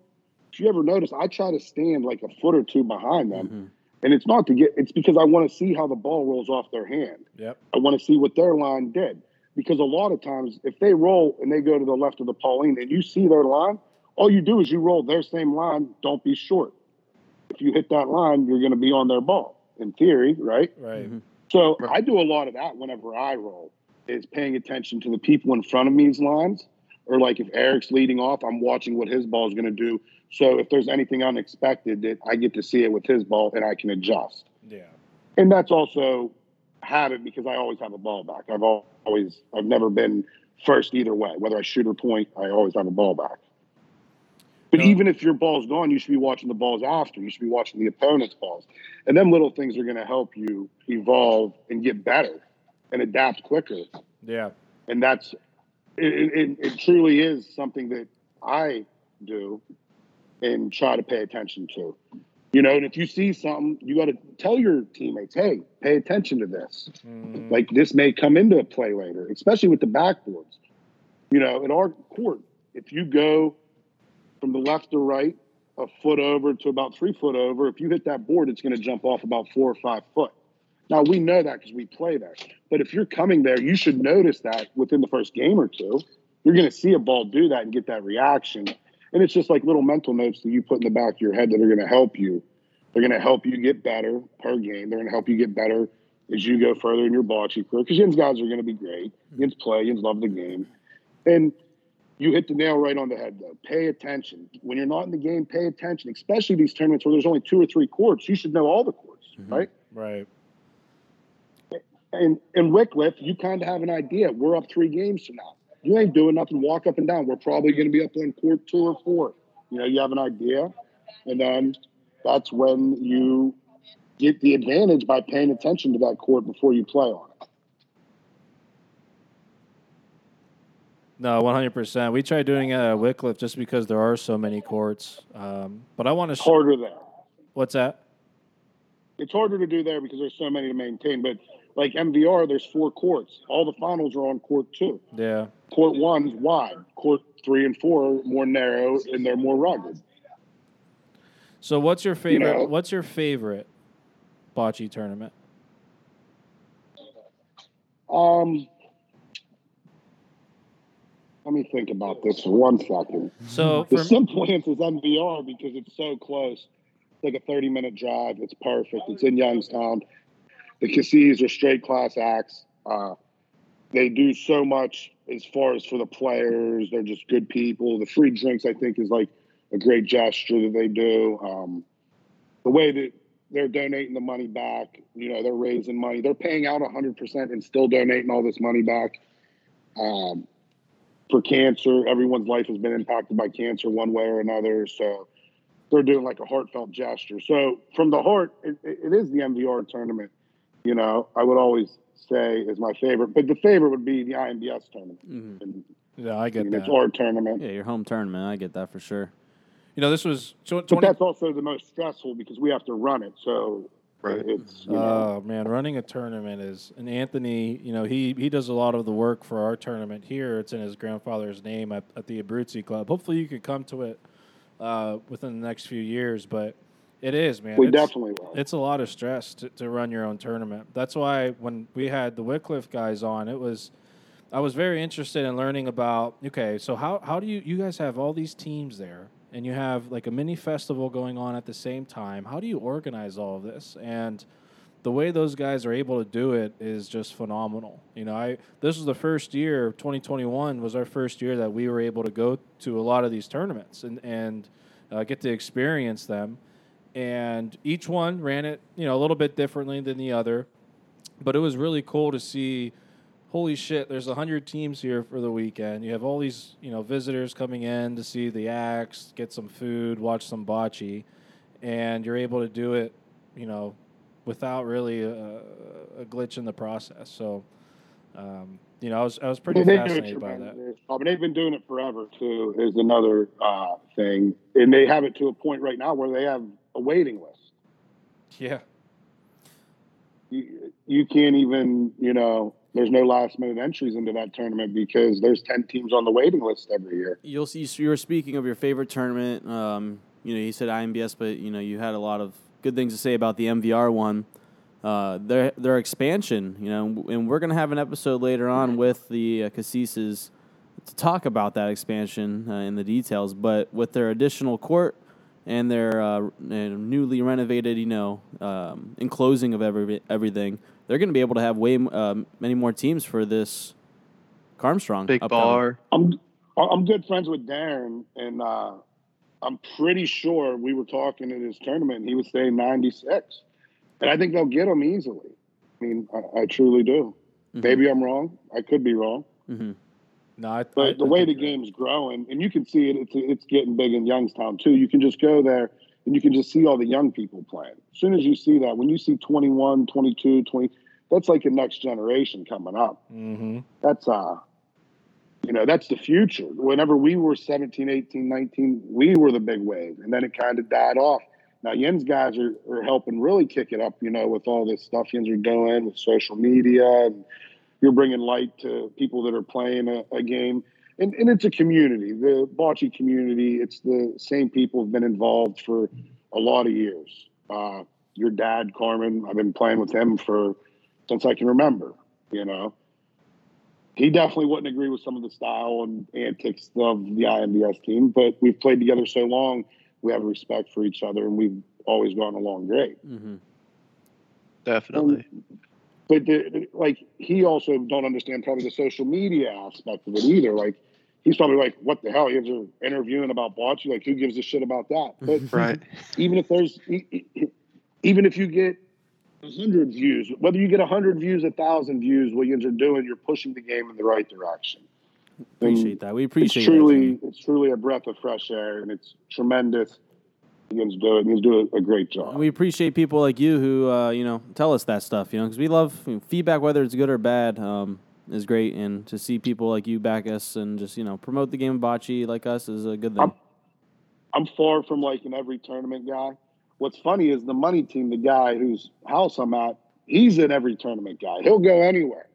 if you ever notice, I try to stand like a foot or two behind them. Mm-hmm. And it's not to get, it's because I want to see how the ball rolls off their hand. Yep. I want to see what their line did. Because a lot of times, if they roll and they go to the left of the pallino and you see their line, all you do is you roll their same line. Don't be short. If you hit that line, you're going to be on their ball, in theory, right? Right. Mm-hmm. So I do a lot of that whenever I roll, is paying attention to the people in front of me's lines. Or like if Eric's leading off, I'm watching what his ball is going to do. So if there's anything unexpected, that I get to see it with his ball and I can adjust Yeah. and that's also habit because I always have a ball back. I've always, I've never been first either way. Whether I shoot or point, I always have a ball back. But No. even if your ball's gone, you should be watching the balls after. You should be watching the opponent's balls, and them little things are going to help you evolve and get better and adapt quicker. Yeah. And that's it, it, it, truly is something that I do and try to pay attention to. You know, and if you see something, you got to tell your teammates, hey, pay attention to this. Mm, Like this may come into play later, especially with the backboards. You know, in our court, if you go from the left to right, a foot over to about three foot over, if you hit that board, it's going to jump off about four or five foot. Now we know that because we play there. But if you're coming there, you should notice that within the first game or two. You're going to see a ball do that and get that reaction. And it's just like little mental notes that you put in the back of your head that are going to help you. They're going to help you get better per game. They're going to help you get better as you go further in your bocce career. Because Yin's guys are going to be great. Hmm. Yin's play. Yin's love the game. And you hit the nail right on the head, though. Pay attention. When you're not in the game, pay attention, especially these tournaments where there's only two or three courts. You should know all the courts, mm-hmm. right? Right. And in Wickliffe, you kind of have an idea. We're up three games from now. You ain't doing nothing. Walk up and down. We're probably going to be up on court two or four. You know, you have an idea, and then that's when you get the advantage by paying attention to that court before you play on it. No, one hundred percent. We tried doing it at Wickliffe just because there are so many courts. Um, but I want to. Sh- harder there. what's that? It's harder to do there because there's so many to maintain. But like MVR, there's four courts. All the finals are on court two. Yeah. Court one's wide. Court three and four are more narrow and they're more rugged. So what's your favorite? know. What's your favorite bocce tournament? Um, let me think about this for one second. So The for simple answer is MVR because it's so close. It's like a 30 minute drive. It's perfect. It's in Youngstown. The Cassis are straight class acts. Uh, they do so much as far as for the players. They're just good people. The free drinks, I think, is like a great gesture that they do. Um, the way that they're donating the money back, you know, they're raising money. They're paying out 100% and still donating all this money back. Um, for cancer. Everyone's life has been impacted by cancer one way or another. So they're doing like a heartfelt gesture. So from the heart, it, it is the MVR tournament. You know, I would always say is my favorite, but the favorite would be the IMBS tournament. Mhm. And, yeah, I I get mean, it's that. our tournament. Yeah, your home tournament. I get that for sure. You know, this was tw- But that's also the most stressful because we have to run it. So Right. it's, you know, Oh man, running a tournament is and Anthony, you know, he he does a lot of the work for our tournament here. It's in his grandfather's name at, at the Abruzzi Club. Hopefully, you could come to it uh, within the next few years. But it is, man. we it's, definitely will. It's a lot of stress to, to run your own tournament. That's why when we had the Wickliffe guys on, it was I was very interested in learning about okay, so how how do you you guys have all these teams there and you have like a mini festival going on at the same time? How do you organize all of this? And the way those guys are able to do it is just phenomenal. You know, I this was the first year, 2021 was our first year that we were able to go to a lot of these tournaments and and uh, get to experience them. And each one ran it, you know, a little bit differently than the other, but it was really cool to see. Holy shit! There's hundred teams here for the weekend. You have all these, you know, visitors coming in to see the acts, get some food, watch some bocce, and you're able to do it, you know, without really a, a glitch in the process. So, um, you know, I was I was pretty They fascinated by that. I mean, they've been doing it forever too. Is another uh, thing, and they have it to a point right now where they have a waiting list. Yeah, You, you can't even, you know, there's no last minute entries into that tournament because there's ten teams on the waiting list every year. You'll see. You were speaking of your favorite tournament. Um, you know, you said IMBS, but you know, you had a lot of good things to say about the MVR one. Uh, their their expansion, you know, and we're gonna have an episode later on with the uh, Casises to talk about that expansion uh, in the details. But with their additional court and their uh, newly renovated, you know, um, enclosing of every everything, they're gonna be able to have way um, many more teams for this Carmstrong Big upcoming. bar. I'm I'm good friends with Darren, and uh, I'm pretty sure we were talking in his tournament. And he was saying 96, and I think they'll get him easily. I mean, I, I truly do. Mhm. Maybe I'm wrong. I could be wrong. Mhm. No, I, But I- the I way the think you're right. game's growing, and you can see it, it's it's getting big in Youngstown too. You can just go there and you can just see all the young people playing. As soon as you see that, when you see 21, 22, 20, that's like a next generation coming up. Mhm. That's uh you know, that's the future. Whenever we were 17, 18, 19, we were the big wave, and then it kind of died off. Now, Yen's guys are, are helping really kick it up, you know, with all this stuff Yen's are doing with social media, and you're bringing light to people that are playing a, a game. And, and it's a community, the bocce community. It's the same people have been involved for a lot of years. Uh, your dad, Carmen, I've been playing with him for since I can remember, you know he definitely wouldn't agree with some of the style and antics of the IMBS team, but we've played together so long, we have respect for each other, and we've always gone along great. Mhm. Definitely. But the, the- like, he also don't understand probably the social media aspect of it either. Like, he's probably like, "What the hell? You're interviewing about bocce? Like, who gives a shit about that?" Mm-hmm. But Right. even if there's, even if you get a hundred views, whether you get a hundred views, a thousand views, what you're doing, you're pushing the game in the right direction. Appreciate that. We appreciate it. it's truly that. it's truly a breath of fresh air and it's tremendous. He's doing he's doing a great job. And we appreciate people like you who uh, you know tell us that stuff. You know, because we love you know, feedback, whether it's good or bad, um, is great. And to see people like you back us and just you know promote the game of bocce like us is a good thing. I'm- I'm far from like an every tournament guy. What's funny is the money team, the guy whose house I'm at, he's an every tournament guy. He'll go anywhere.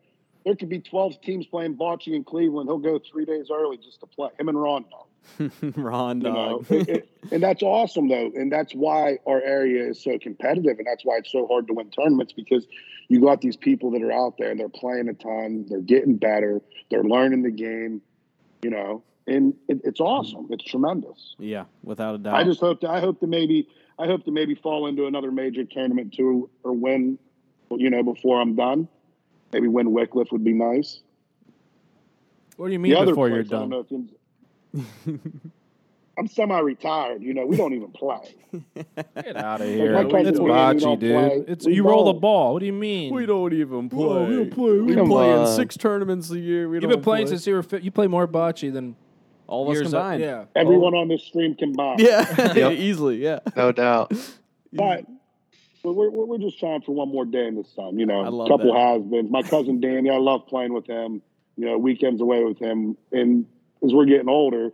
There could be 12 teams playing bocce in Cleveland. He'll go three days early just to play. Him and Ron. Dog. Ron, You know, dog. It- it- and that's awesome though, and that's why our area is so competitive, and that's why it's so hard to win tournaments because you got these people that are out there, and they're playing a ton, they're getting better, they're learning the game, you know, and it, it's awesome, it's tremendous. yeah, without a doubt. I just hope to, I hope to maybe, I hope to maybe fall into another major tournament too, or win, you know, before I'm done. Maybe win Wickliffe would be nice. What do you mean the other before you're place, I don't know if I'm semi-retired. You know, we don't even play. Get out of here. cousin It's Danny bocce, dude. It's We you roll the ball. What do you mean? we don't even play. Whoa, we don't play. We Come play in six tournaments a year. We You've don't been playing play. since you were fi- you play more bocce than all of us years up- combined. Yeah, Everyone on this stream can combined. yeah, Yep. easily. Yeah, No doubt. But but we're, we're we're just trying for one more day in the sun. You know, a couple that. has-beens. My cousin Danny, I love playing with him. You know, weekends away with him. And as we're getting older,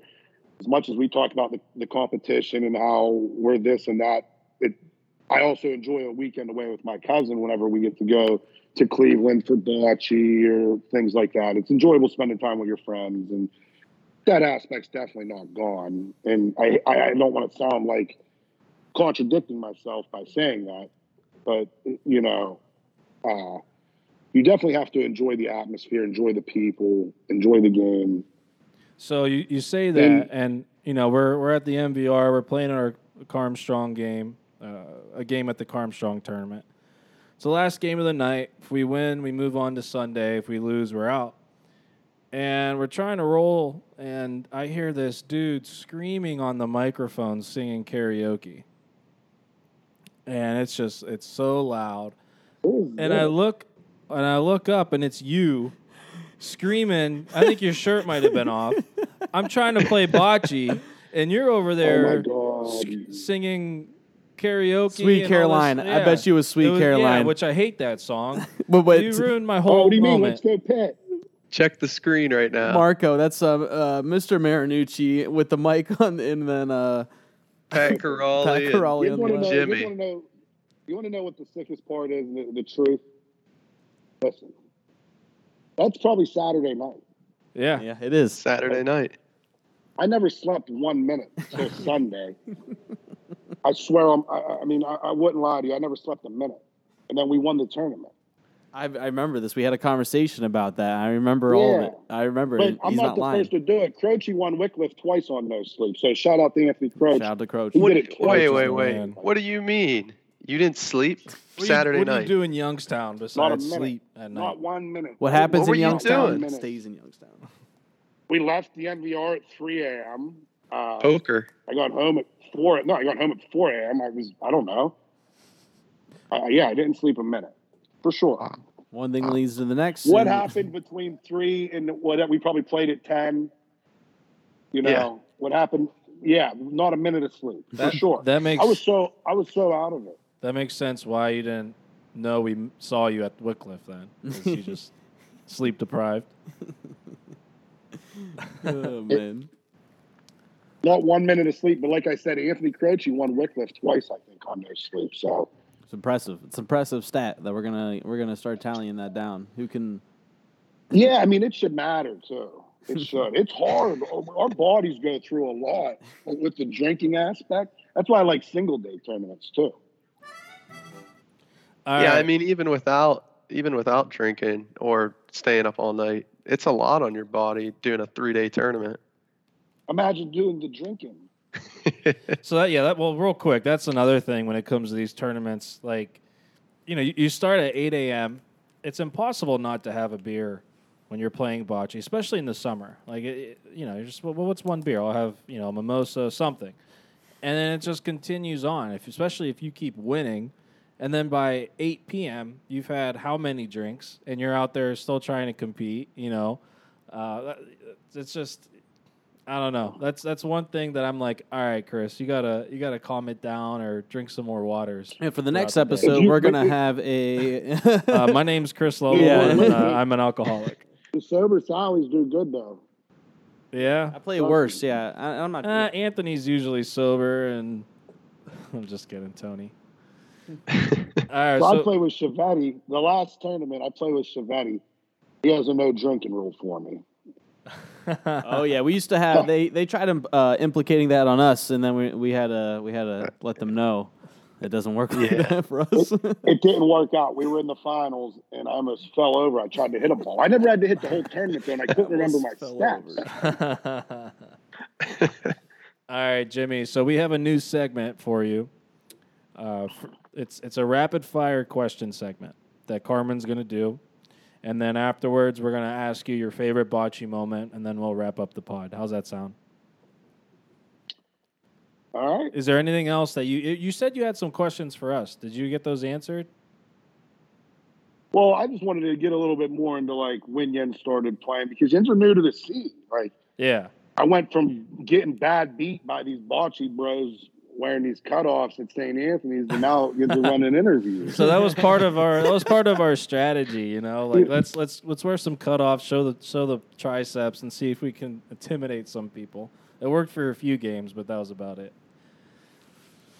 as much as we talk about the, the competition and how we're this and that, it, I also enjoy a weekend away with my cousin whenever we get to go to Cleveland for bocce or things like that. It's enjoyable spending time with your friends, and that aspect's definitely not gone. And I, I, I don't want to sound like contradicting myself by saying that, but you know, uh, you definitely have to enjoy the atmosphere, enjoy the people, enjoy the game. So you, you say that, And- and you know we're we're at the MVR. We're playing our Carmstrong game, uh, a game at the Carmstrong tournament. It's the last game of the night. If we win, we move on to Sunday. If we lose, we're out. And we're trying to roll, and I hear this dude screaming on the microphone singing karaoke. And it's just it's so loud. And I look and I look up and it's you screaming. I think your shirt might have been off. I'm trying to play bocce and you're over there Oh my s- singing karaoke. Sweet and all this- Caroline. I bet you it was Sweet yeah, Caroline. which I hate that song. But, but you ruined my whole Oh, what do you mean? Let's go pet. Check the screen right now. Marco, that's uh, uh, Mr. Marinucci with the mic on, and then uh, Pat Pat Carali. and- Carali You on want to know? Jimmy. You want to know? You want to know what the sickest part is? The, the truth. Listen, that's probably Saturday night. Yeah. Yeah, it is. Saturday night. I never slept one minute till Sunday. I swear, I'm, I, I mean, I, I wouldn't lie to you. I never slept a minute, and then we won the tournament. I, I remember this. We had a conversation about that. I remember all of it. I remember. But it. I'm He's not, not, the lying. first to do it. Croce won Wickliffe twice on no sleep. So shout out to Anthony Croce. Shout out to Croach. He What, did wait, wait, the wait. man. What do you mean? You didn't sleep What do you- Saturday what do night? you do in Youngstown Not a besides minute. sleep at night? Not one minute. What happens What in Youngstown doing? stays in Youngstown. We left the MVR at 3 a.m. Uh, Poker. I got home at four. No, I got home at 4 a.m. I was, I don't know. Uh, yeah, I didn't sleep a minute for sure. Uh, one thing uh, leads to the next. What and- happened between three and what we probably played at 10? You know, Yeah. what happened? Yeah, not a minute of sleep for sure. that makes- I was so I was so out of it. That makes sense why you didn't know we saw you at Wickliffe then? you just sleep deprived. Oh, man. Not one minute of sleep, but like I said, Anthony Croce won Wickliffe twice, I think, on no sleep. So It's impressive. It's impressive stat that we're gonna we're gonna start tallying that down. Who can? yeah, I mean, it should matter too. It should. It's hard. Our bodies go through a lot with the drinking aspect. That's why I like single day tournaments too. All yeah, I mean, even without even without drinking or staying up all night, it's a lot on your body doing a three day tournament. Imagine doing the drinking. So that, yeah, that well, real quick, that's another thing when it comes to these tournaments. Like, you know, you, you start at eight a.m. It's impossible not to have a beer when you're playing bocce, especially in the summer. Like, it, you know, you're just well, what's one beer? I'll have you know mimosa, something, and then it just continues on. If especially if you keep winning, and then by eight p.m. you've had how many drinks, and you're out there still trying to compete. You know, uh, it's just I don't know. That's that's one thing that I'm like, all right, Chris, you gotta you gotta calm it down or drink some more waters. And for the next the episode, you- we're gonna have a. Uh, my name's Chris Lovell, Yeah. and uh, I'm an alcoholic. The sober Sallies do good though. Yeah, I play worse. Yeah, I, I'm not. uh, Anthony's usually sober, and I'm just kidding, Tony. All right, So I so play with Chiavetti. The last tournament I play with Chiavetti. He has a no drinking rule for me. Oh yeah, we used to have. They they tried uh, implicating that on us, and then we we had to we had to let them know it doesn't work like Yeah. that for us. It didn't work out. We were in the finals, and I almost fell over. I tried to hit a ball. I never had to hit the whole tournament, though, and I couldn't remember my Almost fell steps. All right, Jimmy. So we have a new segment for you. Uh, it's it's a rapid fire question segment that Carmen's going to do, and then afterwards we're going to ask you your favorite bocce moment, and then we'll wrap up the pod. How's that sound? All right. Is there anything else that you you said you had some questions for us? Did you get those answered? Well, I just wanted to get a little bit more into like when Yen started playing because Yens are new to the scene. Like Yeah. I went from getting bad beat by these bocce bros wearing these cutoffs at St. Anthony's, and now get to running interviews. So that was part of our that was part of our strategy, you know. Like let's let's let's wear some cutoffs, show the show the triceps, and see if we can intimidate some people. It worked for a few games, but that was about it.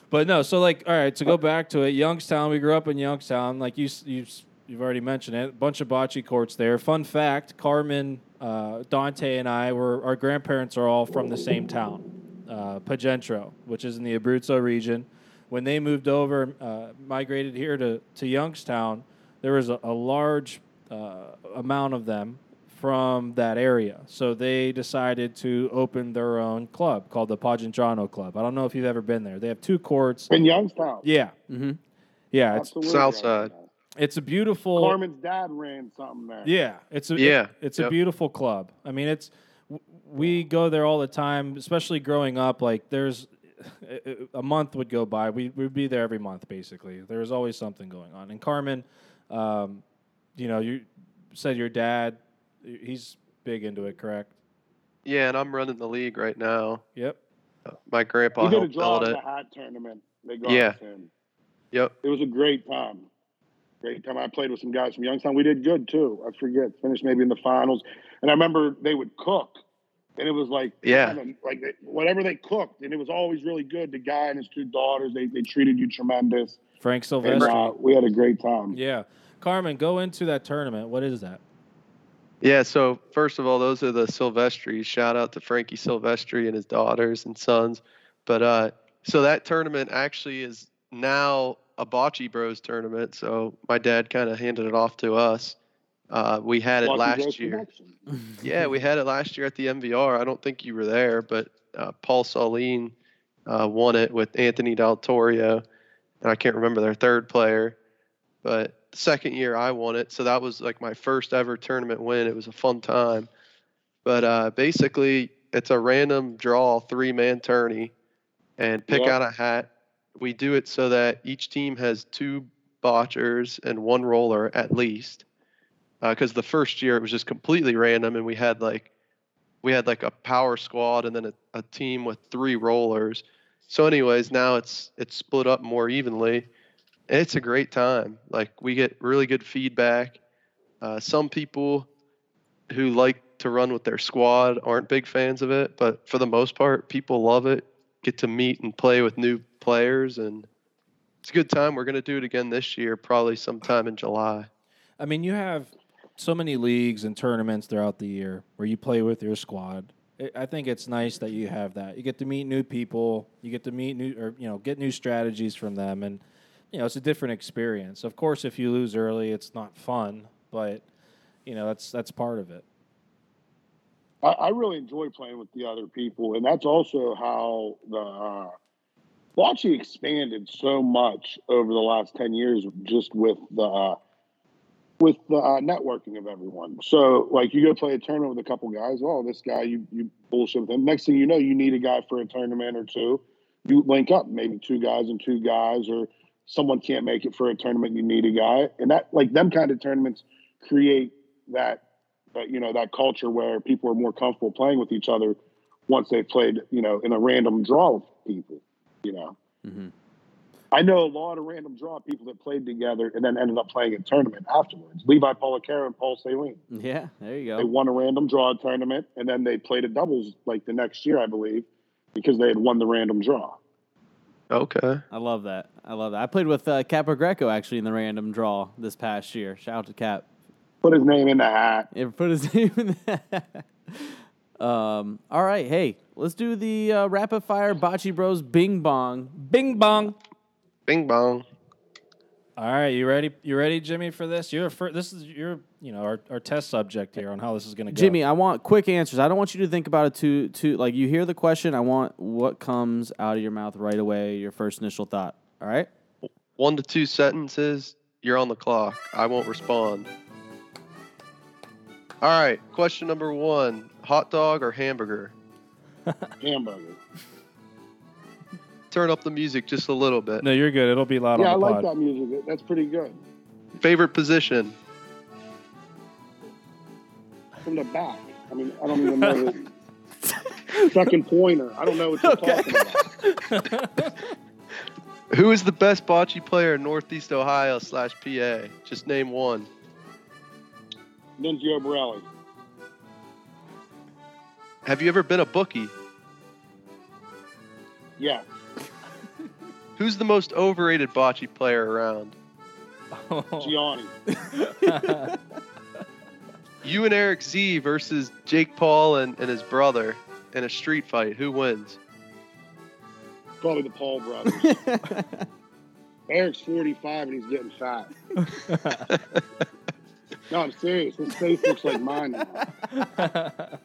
But no, so like, all right, to go back to it, Youngstown. We grew up in Youngstown, like you you you've already mentioned it. A bunch of bocce courts there. Fun fact: Carmen, uh, Dante, and I were our grandparents are all from the same town, uh, Pacentro, which is in the Abruzzo region. When they moved over, uh, migrated here to to Youngstown, there was a, a large uh, amount of them from that area. So they decided to open their own club called the Pacentrano Club. I don't know if you've ever been there. They have two courts. in Youngstown. Yeah. hmm Yeah, it's Absolutely. South side. it's a beautiful. Carmen's dad ran something there. Yeah, it's a Yeah, it's a beautiful club. I mean, it's w- we go there all the time, especially growing up. Like, there's a month would go by, we we'd be there every month. Basically, there was always something going on. And Carmen, um, you know, you said your dad, he's big into it, correct? Yeah, and I'm running the league right now. Yep. My grandpa he did a helped draw build it. the hat tournament. They got Yeah. us. Yep. It was a great time. Great time. I played with some guys from Youngstown. We did good too. I forget. Finished maybe in the finals. And I remember they would cook. And it was like, Yeah. kind of like they- whatever they cooked. And it was always really good. The guy and his two daughters, they, they treated you tremendous. Frank And Silvestri. uh, we had a great time. Yeah. Carmen, go into that tournament. What is that? Yeah, so first of all, those are the Silvestris. Shout out to Frankie Silvestri and his daughters and sons. But uh, so that tournament actually is now a Bocce Bros tournament. So my dad kind of handed it off to us. Uh, we had it Lucky last year. Yeah, we had it last year at the MVR. I don't think you were there, but uh, Paul Saline uh, won it with Anthony Del Torrio, and I can't remember their third player. But second year I won it, so that was like my first ever tournament win. It was a fun time. But uh, basically, it's a random draw three man tourney, and pick out a hat. We do it so that each team has two botchers and one roller at least. Because the first year it was just completely random and we had like we had like a power squad and then a, a team with three rollers. So anyways now it's it's split up more evenly. It's a great time. Like we get really good feedback. Uh, some people who like to run with their squad aren't big fans of it but for the most part people love it get to meet and play with new players and it's a good time we're going to do it again this year probably sometime in july I mean, you have so many leagues and tournaments throughout the year where you play with your squad. I- I think it's nice that you have that. You get to meet new people. You get to meet new, or you know, get new strategies from them, and you know, it's a different experience. Of course, if you lose early, it's not fun, but you know, that's that's part of it. I, I really enjoy playing with the other people, and that's also how the uh, Bocce expanded so much over the last ten years, just with the uh, with the uh, networking of everyone. So, like, you go play a tournament with a couple guys. Oh, this guy, you you bullshit with him. Next thing you know, you need a guy for a tournament or two. You link up, maybe two guys and two guys, or someone can't make it for a tournament. You need a guy, and that like them kind of tournaments create that that you know that culture where people are more comfortable playing with each other once they've played you know in a random draw with people you know Mhm. i know a lot of random draw people that played together and then ended up playing a tournament afterwards levi Policaro and paul saline Yeah, there you go. they won a random draw tournament and then they played a doubles like the next year i believe because they had won the random draw okay I love that. I love that. I played with uh, Capogreco actually in the random draw this past year. Shout out to Cap. put his name in the hat Yeah, put his name in that. Um, all right, hey, let's do the uh, rapid fire Bocce Bros Bing Bong. Bing bong. bing bong All right, you ready? You ready, Jimmy, for this? You're fir- this is your you know our, our test subject here on how this is going to go. Jimmy, I want quick answers. I don't want you to think about it too too like you hear the question, I want what comes out of your mouth right away, your first initial thought. All right? one to two sentences, you're on the clock. I won't respond. All right, question number one hot dog or hamburger? hamburger Turn up the music just a little bit. no, you're good. It'll be loud yeah i on the like pod. that music that's pretty good Favorite position? from the back i mean i don't even know the second pointer i don't know what you're Okay. talking about Who is the best bocce player in Northeast Ohio slash PA? Just name one. Nunzio Borelli. Have you ever been a bookie? Yeah. Who's the most overrated bocce player around? Oh. Gianni. You and Eric Z versus Jake Paul and, and his brother in a street fight. Who wins? Probably the Paul brothers. Eric's 45 and he's getting fat. No, I'm serious. His face looks like mine now.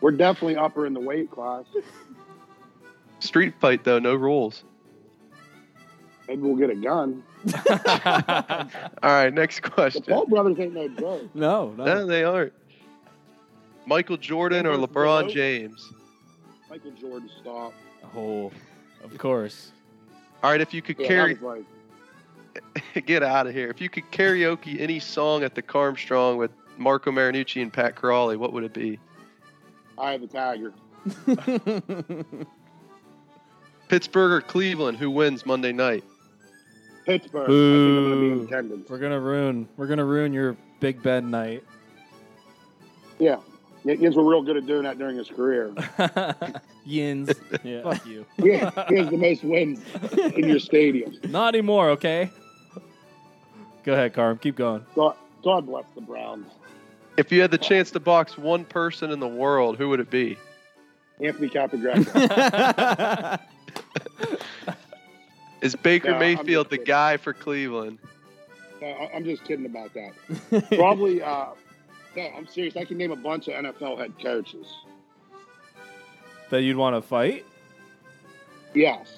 We're definitely upper in the weight class. Street fight though, no rules. Maybe we'll get a gun. All right, next question. The question. Paul brothers ain't no joke. No, no. No, they aren't. Michael Jordan or LeBron broke. James? Michael Jordan, stop. oh, of course. All right, if you could Yeah, carry, that was like, get out of here. If you could karaoke any song at the Carmstrong with Marco Marinucci and Pat Crawley, what would it be? I have a tiger. Pittsburgh or Cleveland? Who wins Monday night? Pittsburgh. I think I'm gonna be in attendance. We're gonna ruin. We're gonna ruin your Big Ben night. Yeah. Yins were real good at doing that during his career. Yins. Yeah. Fuck you. Yeah, he has the most wins in your stadium. Not anymore. Okay. Go ahead, Carm. Keep going. God, God bless the Browns. If you had the chance to box one person in the world, who would it be? Anthony Capagrassa. Is Baker No, Mayfield the guy for Cleveland? No, I- I'm just kidding about that. Probably. Uh, no, I'm serious. I can name a bunch of NFL head coaches. that you'd want to fight. Yes.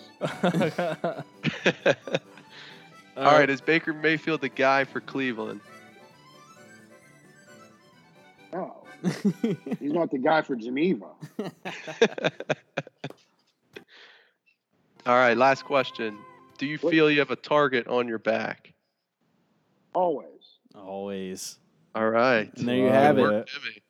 All right, is Baker Mayfield the guy for Cleveland? No. He's not the guy for Geneva. All right, last question. Do you What- feel you have a target on your back? Always. Always. All right. And there you Love have it. it. Jimmy.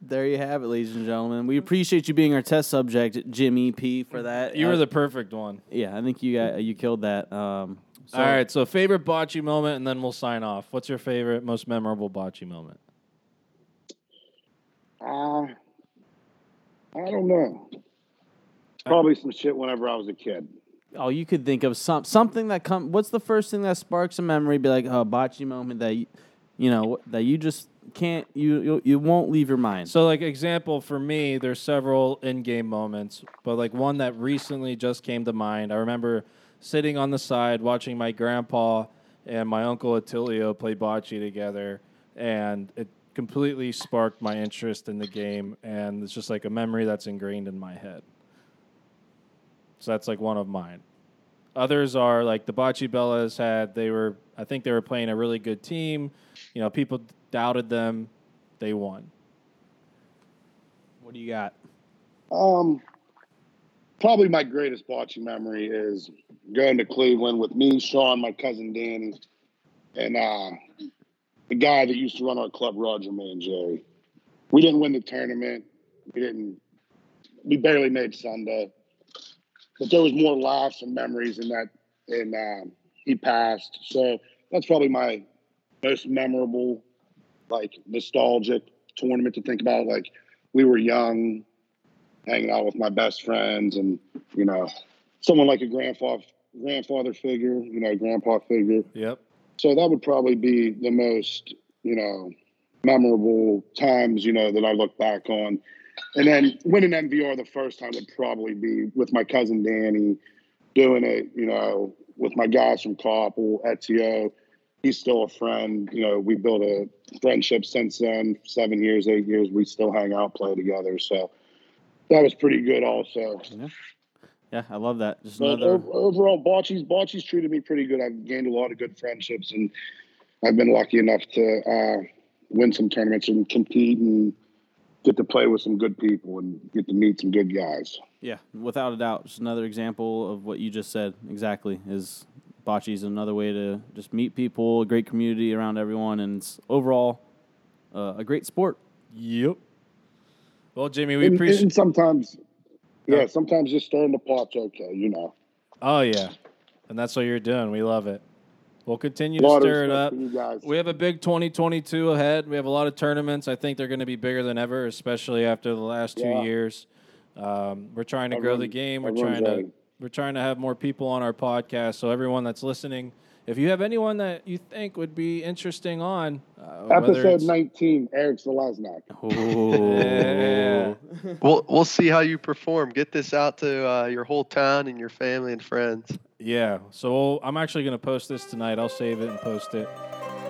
There you have it, ladies and gentlemen. We appreciate you being our test subject, Jimmy P, for that. You Uh, were the perfect one. yeah. I think you got you killed that. Um, so- All right. So favorite bocce moment, and then we'll sign off. What's your favorite, most memorable bocce moment? Uh, I don't know. Probably some shit whenever I was a kid. Oh, you could think of some something that come. What's the first thing that sparks a memory? Be like a bocce moment that you, you know that you just can't you you, you won't leave your mind. So, like example for me, there's several in-game moments, but like one that recently just came to mind. I remember sitting on the side watching my grandpa and my uncle Attilio play bocce together, and it completely sparked my interest in the game, and it's just like a memory that's ingrained in my head. So that's like one of mine. Others are like the Bocce Bellas had. They were, I think, they were playing a really good team. You know, people doubted them. They won. what do you got? Um, probably my greatest bocce memory is going to Cleveland with me, Sean, my cousin Danny, and uh, the guy that used to run our club, Roger Manjeri. We didn't win the tournament. We didn't. We barely made Sunday, but there was more laughs and memories in that. And um, he passed, so that's probably my most memorable, like nostalgic tournament to think about. Like we were young, hanging out with my best friends and you know someone like a grandfather grandfather figure you know grandpa figure Yep. so that would probably be the most you know memorable times you know that i look back on and then winning mvr the first time would probably be with my cousin danny doing it you know with my guys from Koppel, Ezio. He's still a friend. You know, we built a friendship since then. Seven years, eight years, we still hang out, play together. So that was pretty good, also. Yeah, I love that. Just But another. overall, Bocce's Bocce's treated me pretty good. I've gained a lot of good friendships, and I've been lucky enough to uh, win some tournaments and compete and get to play with some good people and get to meet some good guys. Yeah, without a doubt, just another example of what you just said. Exactly, is bocce is another way to just meet people, a great community around everyone, and it's overall uh, a great sport. Yep. Well, Jimmy, we and, appreciate. and sometimes, yeah, sometimes just stirring the pot's okay, you know. Oh yeah, and that's what you're doing. We love it. We'll continue to stir it up. you guys. We have a big 2022 ahead. We have a lot of tournaments. I think they're going to be bigger than ever, especially after the last two Yeah. years. Um, we're trying to grow the game. We're everyone's trying to ready. we're trying to have more people on our podcast. So everyone that's listening, if you have anyone that you think would be interesting on, uh, Episode 19, Eric Zelaznak. Yeah. We'll we'll see how you perform. Get this out to uh, your whole town and your family and friends. Yeah. So I'm actually going to post this tonight. I'll save it and post it.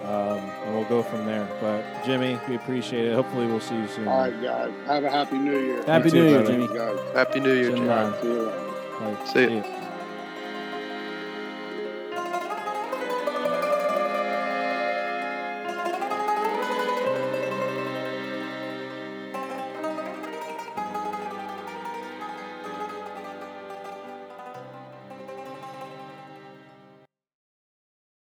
Um, and we'll go from there. But Jimmy, we appreciate it. Hopefully, we'll see you soon. All right, guys. Have a happy new year. Happy You too, New Year, brother. Jimmy. Happy New Year, See you Jim. See you